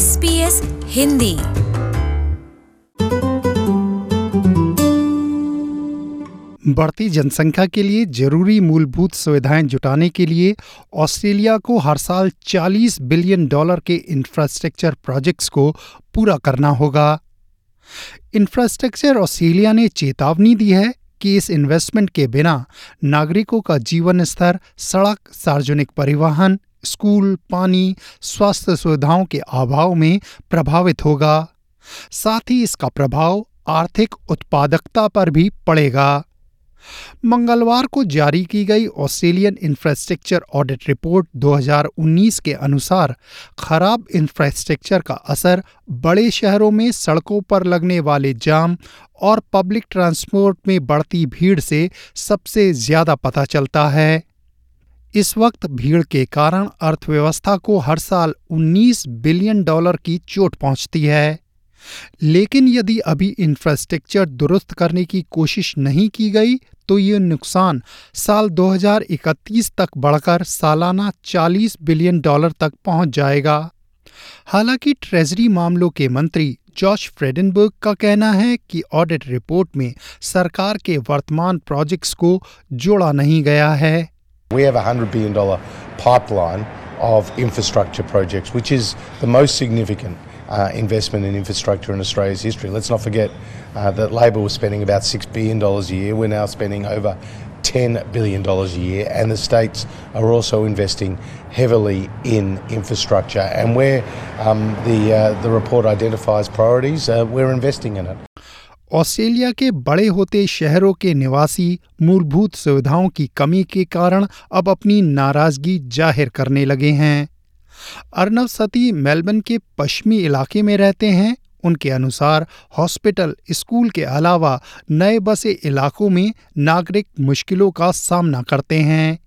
S P S Hindi. बढ़ती जनसंख्या के लिए ज़रूरी मूलभूत सुविधाएँ जुटाने के लिए ऑस्ट्रेलिया को हर साल 40 बिलियन डॉलर के इंफ्रास्ट्रक्चर प्रोजेक्ट्स को पूरा करना होगा। इंफ्रास्ट्रक्चर ऑस्ट्रेलिया ने चेतावनी दी है कि इस इन्वेस्टमेंट के बिना नागरिकों का जीवन स्तर सड़क सार्वजनिक परिवहन स्कूल, पानी, स्वास्थ्य सुविधाओं के अभाव में प्रभावित होगा। साथ ही इसका प्रभाव आर्थिक उत्पादकता पर भी पड़ेगा। मंगलवार को जारी की गई ऑस्ट्रेलियन इंफ्रास्ट्रक्चर ऑडिट रिपोर्ट 2019 के अनुसार खराब इंफ्रास्ट्रक्चर का असर बड़े शहरों में सड़कों पर लगने वाले जाम और पब्लिक ट्रांसपोर्ट में बढ़ती भीड़ से सबसे ज़्यादा पता चलता है। इस वक्त भीड़ के कारण अर्थव्यवस्था को हर साल 19 बिलियन डॉलर की चोट पहुँचती है। लेकिन यदि अभी इंफ्रास्ट्रक्चर दुरुस्त करने की कोशिश नहीं की गई तो ये नुकसान साल 2031 तक बढ़कर सालाना 40 बिलियन डॉलर तक पहुँच जाएगा। हालाँकि ट्रेजरी मामलों के मंत्री जॉश फ्रेडनबर्ग का कहना है कि ऑडिट रिपोर्ट में सरकार के वर्तमान प्रोजेक्ट्स को जोड़ा नहीं गया है। We have a $100 billion pipeline of infrastructure projects, which is the most significant uh, investment in infrastructure in Australia's history. Let's not forget uh, that Labor was spending about $6 billion a year. We're now spending over $10 billion a year, and the states are also investing heavily in infrastructure. And where um, the, uh, the report identifies priorities, uh, we're investing in it. Australia के बड़े होते शहरों के निवासी मूलभूत सुविधाओं की कमी के कारण अब अपनी नाराज़गी ज़ाहिर करने लगे हैं। अर्नव सती मेलबर्न के पश्चिमी इलाके में रहते हैं। उनके अनुसार हॉस्पिटल स्कूल के अलावा नए बसे इलाकों में नागरिक मुश्किलों का सामना करते हैं।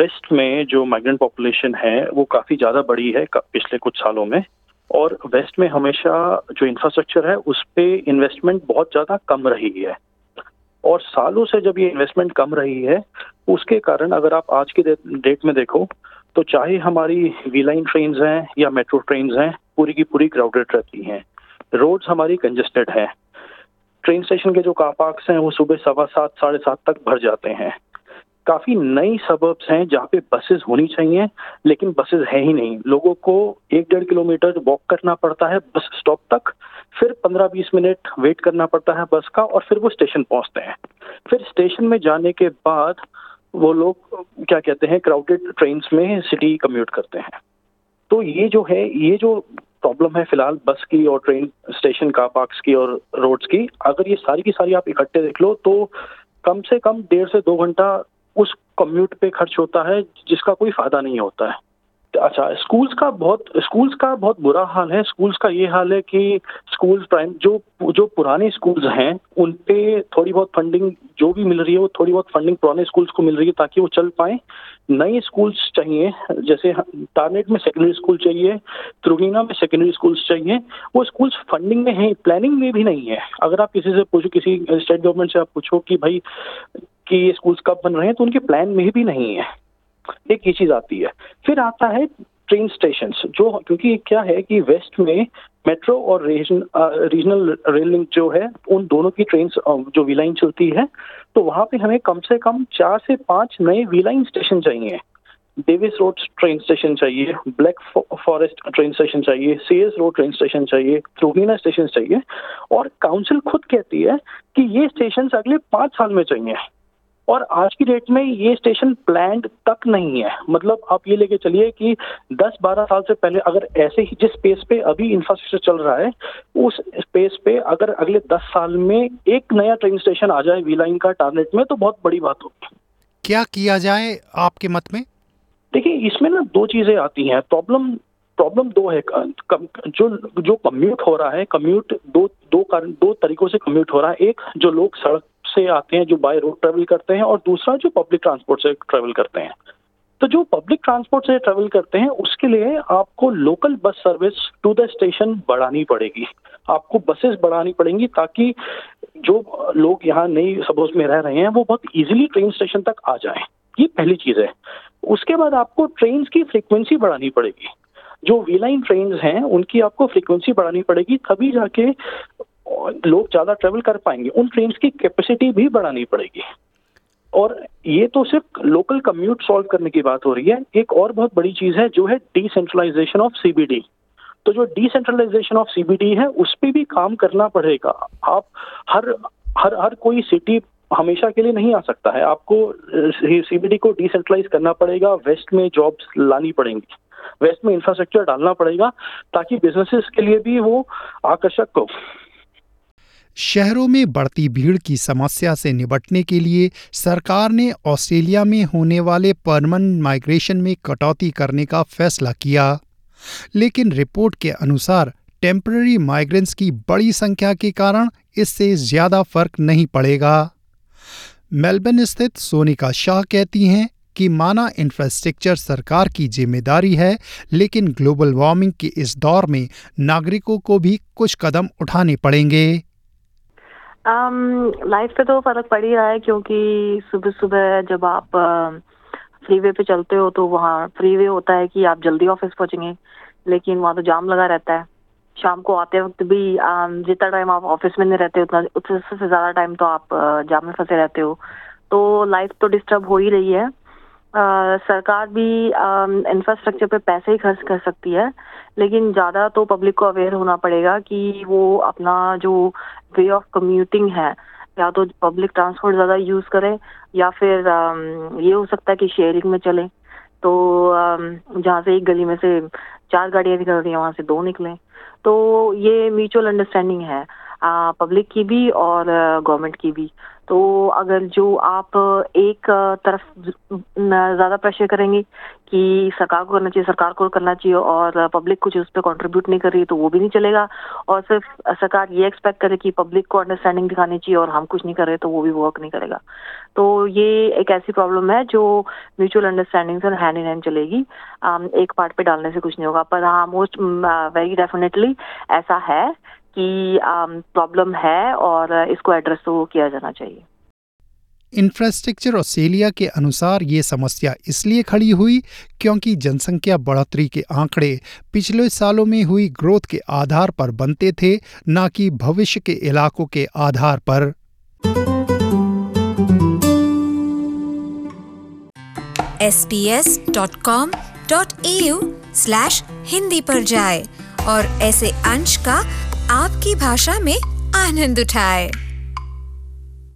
वेस्ट में जो माइग्रेंट पॉपुलेशन है, वो काफ़ी ज़्यादा बढ़ी है पिछले कुछ सालों में। और वेस्ट में हमेशा जो इंफ्रास्ट्रक्चर है, उस पर इन्वेस्टमेंट बहुत ज़्यादा कम रही है। और सालों से जब ये इन्वेस्टमेंट कम रही है, उसके कारण अगर आप आज की डेट में देखो तो चाहे हमारी वी लाइन ट्रेन हैं या मेट्रो ट्रेन हैं, पूरी की पूरी क्राउडेड रहती हैं। रोड्स हमारी कंजेस्टेड है। ट्रेन स्टेशन के जो कार पार्क्स हैं, वो सुबह सवा सात, साढ़े सात तक भर जाते हैं। काफ़ी नई सबर्ब्स हैं जहाँ पे बसेस होनी चाहिए, लेकिन बसेस है ही नहीं। लोगों को एक डेढ़ किलोमीटर वॉक करना पड़ता है बस स्टॉप तक, फिर पंद्रह बीस मिनट वेट करना पड़ता है बस का और फिर वो स्टेशन पहुँचते हैं। फिर स्टेशन में जाने के बाद वो लोग, क्या कहते हैं क्राउडेड ट्रेन में सिटी कम्यूट करते हैं। तो ये जो है, ये जो प्रॉब्लम है फ़िलहाल बस की और ट्रेन स्टेशन कार पार्क्स की और रोड्स की, अगर ये सारी की सारी आप इकट्ठे देख लो तो कम से कम डेढ़ से दो घंटा उस कम्यूट पे खर्च होता है, जिसका कोई फ़ायदा नहीं होता है। अच्छा स्कूल्स का बहुत स्कूल्स का बहुत बुरा हाल है। स्कूल्स का ये हाल है कि स्कूल्स प्राइम जो जो पुराने स्कूल्स हैं, उन पे थोड़ी बहुत फंडिंग जो भी मिल रही है, वो थोड़ी बहुत फंडिंग पुराने स्कूल्स को मिल रही है ताकि वो चल पाए। नए स्कूल्स चाहिए, जैसे टारनेट में सेकेंडरी स्कूल चाहिए त्रुगीना में सेकेंडरी स्कूल्स चाहिए, वो स्कूल्स फंडिंग में है प्लानिंग में भी नहीं है। अगर आप किसी से पूछो, किसी स्टेट गवर्नमेंट से आप पूछो कि भाई कि ये स्कूल्स कब बन रहे हैं तो उनके प्लान में भी नहीं है। एक ये चीज़ आती है। फिर आता है ट्रेन स्टेशन जो क्योंकि क्या है कि वेस्ट में मेट्रो और रीजन, रीजनल रेल लिंक जो है उन दोनों की ट्रेन जो वी लाइन चलती है तो वहाँ पे हमें कम से कम चार से पाँच नए वी लाइन स्टेशन चाहिए। डेविस रोड ट्रेन स्टेशन चाहिए ब्लैक फॉरेस्ट ट्रेन स्टेशन चाहिए सीएस रोड ट्रेन स्टेशन चाहिए थ्रूगीना स्टेशन चाहिए। और काउंसिल खुद कहती है कि ये स्टेशन अगले पाँच साल में चाहिए। और आज की डेट में ये स्टेशन प्लान्ड तक नहीं है। मतलब आप ये लेके चलिए कि 10-12 साल से पहले अगर ऐसे ही जिस स्पेस पे अभी इंफ्रास्ट्रक्चर चल रहा है उस स्पेस पे अगर अगले 10 साल में एक नया ट्रेन स्टेशन आ जाए वी लाइन का टारनेट में तो बहुत बड़ी बात होगी। क्या किया जाए आपके मत में? देखिए इसमें ना दो चीज़ें आती हैं। प्रॉब्लम प्रॉब्लम दो है। जो जो कम्यूट हो रहा है कम्यूट दो दो कारण दो तरीकों से कम्यूट हो रहा है। एक जो लोग सड़क से आते हैं जो बाय रोड ट्रेवल करते हैं और दूसरा जो पब्लिक ट्रांसपोर्ट से ट्रेवल करते हैं। तो जो पब्लिक ट्रांसपोर्ट से ट्रेवल करते हैं, उसके लिए आपको local bus service to the station बढ़ानी पड़ेगी। आपको बसेस बढ़ानी पड़ेंगी ताकि जो लोग यहाँ नई सपोज़ में रह रहे हैं, वो बहुत इजीली ट्रेन स्टेशन तक आ जाएँ। ये पहली चीज़ है। उसके बाद आपको ट्रेन की फ्रीक्वेंसी बढ़ानी पड़ेगी। जो वी लाइन ट्रेन हैं, उनकी आपको फ्रीक्वेंसी बढ़ानी पड़ेगी, तभी जाके लोग ज़्यादा ट्रेवल कर पाएँगे। उन ट्रेन की कैपेसिटी भी बढ़ानी पड़ेगी। और ये तो सिर्फ़ लोकल कम्यूट सॉल्व करने की बात हो रही है। एक और बहुत बड़ी चीज़ है, जो है डिसेंट्रलाइजेशन ऑफ़ सीबीडी तो जो डिसेंट्रलाइजेशन ऑफ़ सीबीडी है, उस पर भी काम करना पड़ेगा। आप हर हर हर कोई सिटी हमेशा के लिए नहीं आ सकता है। आपको सीबीडी को डिसेंट्रलाइज करना पड़ेगा। वेस्ट में जॉब्स लानी पड़ेंगी। वेस्ट में इंफ्रास्ट्रक्चर डालना पड़ेगा, ताकि बिजनेसेस के लिए भी वो आकर्षक हो। शहरों में बढ़ती भीड़ की समस्या से निपटने के लिए सरकार ने ऑस्ट्रेलिया में होने वाले परमानेंट माइग्रेशन में कटौती करने का फैसला किया। लेकिन रिपोर्ट के अनुसार टेम्पररी माइग्रेंट्स की बड़ी संख्या के कारण इससे ज़्यादा फ़र्क नहीं पड़ेगा। मेलबर्न स्थित सोनिका शाह कहती हैं कि माना इंफ्रास्ट्रक्चर सरकार की ज़िम्मेदारी है, लेकिन ग्लोबल वार्मिंग के इस दौर में नागरिकों को भी कुछ कदम उठाने पड़ेंगे। लाइफ um, पे तो फ़र्क पड़ ही रहा है क्योंकि सुबह सुबह जब आप फ्रीवे पे चलते हो तो वहाँ फ्रीवे होता है कि आप जल्दी ऑफ़िस पहुँचेंगे लेकिन वहाँ तो जाम लगा रहता है। शाम को आते वक्त भी जितना टाइम आप ऑफ़िस में नहीं रहते उतना उससे ज़्यादा टाइम तो आप जाम में फंसे रहते हो। तो लाइफ तो डिस्टर्ब हो ही रही है। सरकार भी इंफ्रास्ट्रक्चर पे पैसे ही खर्च कर सकती है, लेकिन ज़्यादा तो पब्लिक को अवेयर होना पड़ेगा कि वो अपना जो वे ऑफ़ कम्यूटिंग है, या तो पब्लिक ट्रांसपोर्ट ज़्यादा यूज़ करें, या फिर ये हो सकता है कि शेयरिंग में चले। तो जहाँ से एक गली में से चार गाड़ियाँ निकल रही हैं, वहाँ से दो निकलें। तो ये म्यूचुअल अंडरस्टैंडिंग है पब्लिक की भी और गवर्नमेंट की भी। तो अगर जो आप एक तरफ़ ज़्यादा प्रेशर करेंगे कि सरकार को करना चाहिए, सरकार को करना चाहिए और पब्लिक कुछ उस पर कॉन्ट्रीब्यूट नहीं कर रही तो वो भी नहीं चलेगा। और सिर्फ़ सरकार ये एक्सपेक्ट करे कि पब्लिक को अंडरस्टैंडिंग दिखानी चाहिए और हम कुछ नहीं कर रहे तो वो भी वर्क नहीं करेगा। तो ये एक ऐसी प्रॉब्लम है जो म्यूचुअल अंडरस्टैंडिंग से हैंड इन हैंड चलेगी। एक पार्ट पे डालने से कुछ नहीं होगा, पर हाँ मोस्ट वेरी डेफिनेटली ऐसा है की प्रॉब्लम um, है और इसको एड्रेस तो किया जाना चाहिए। इंफ्रास्ट्रक्चर ऑस्ट्रेलिया के अनुसार ये समस्या इसलिए खड़ी हुई क्योंकि जनसंख्या बढ़ोतरी के आंकड़े पिछले सालों में हुई ग्रोथ के आधार पर बनते थे न कि भविष्य के इलाकों के आधार पर। हिंदी पर जाए और ऐसे अंश का आपकी भाषा में आनंद उठाए।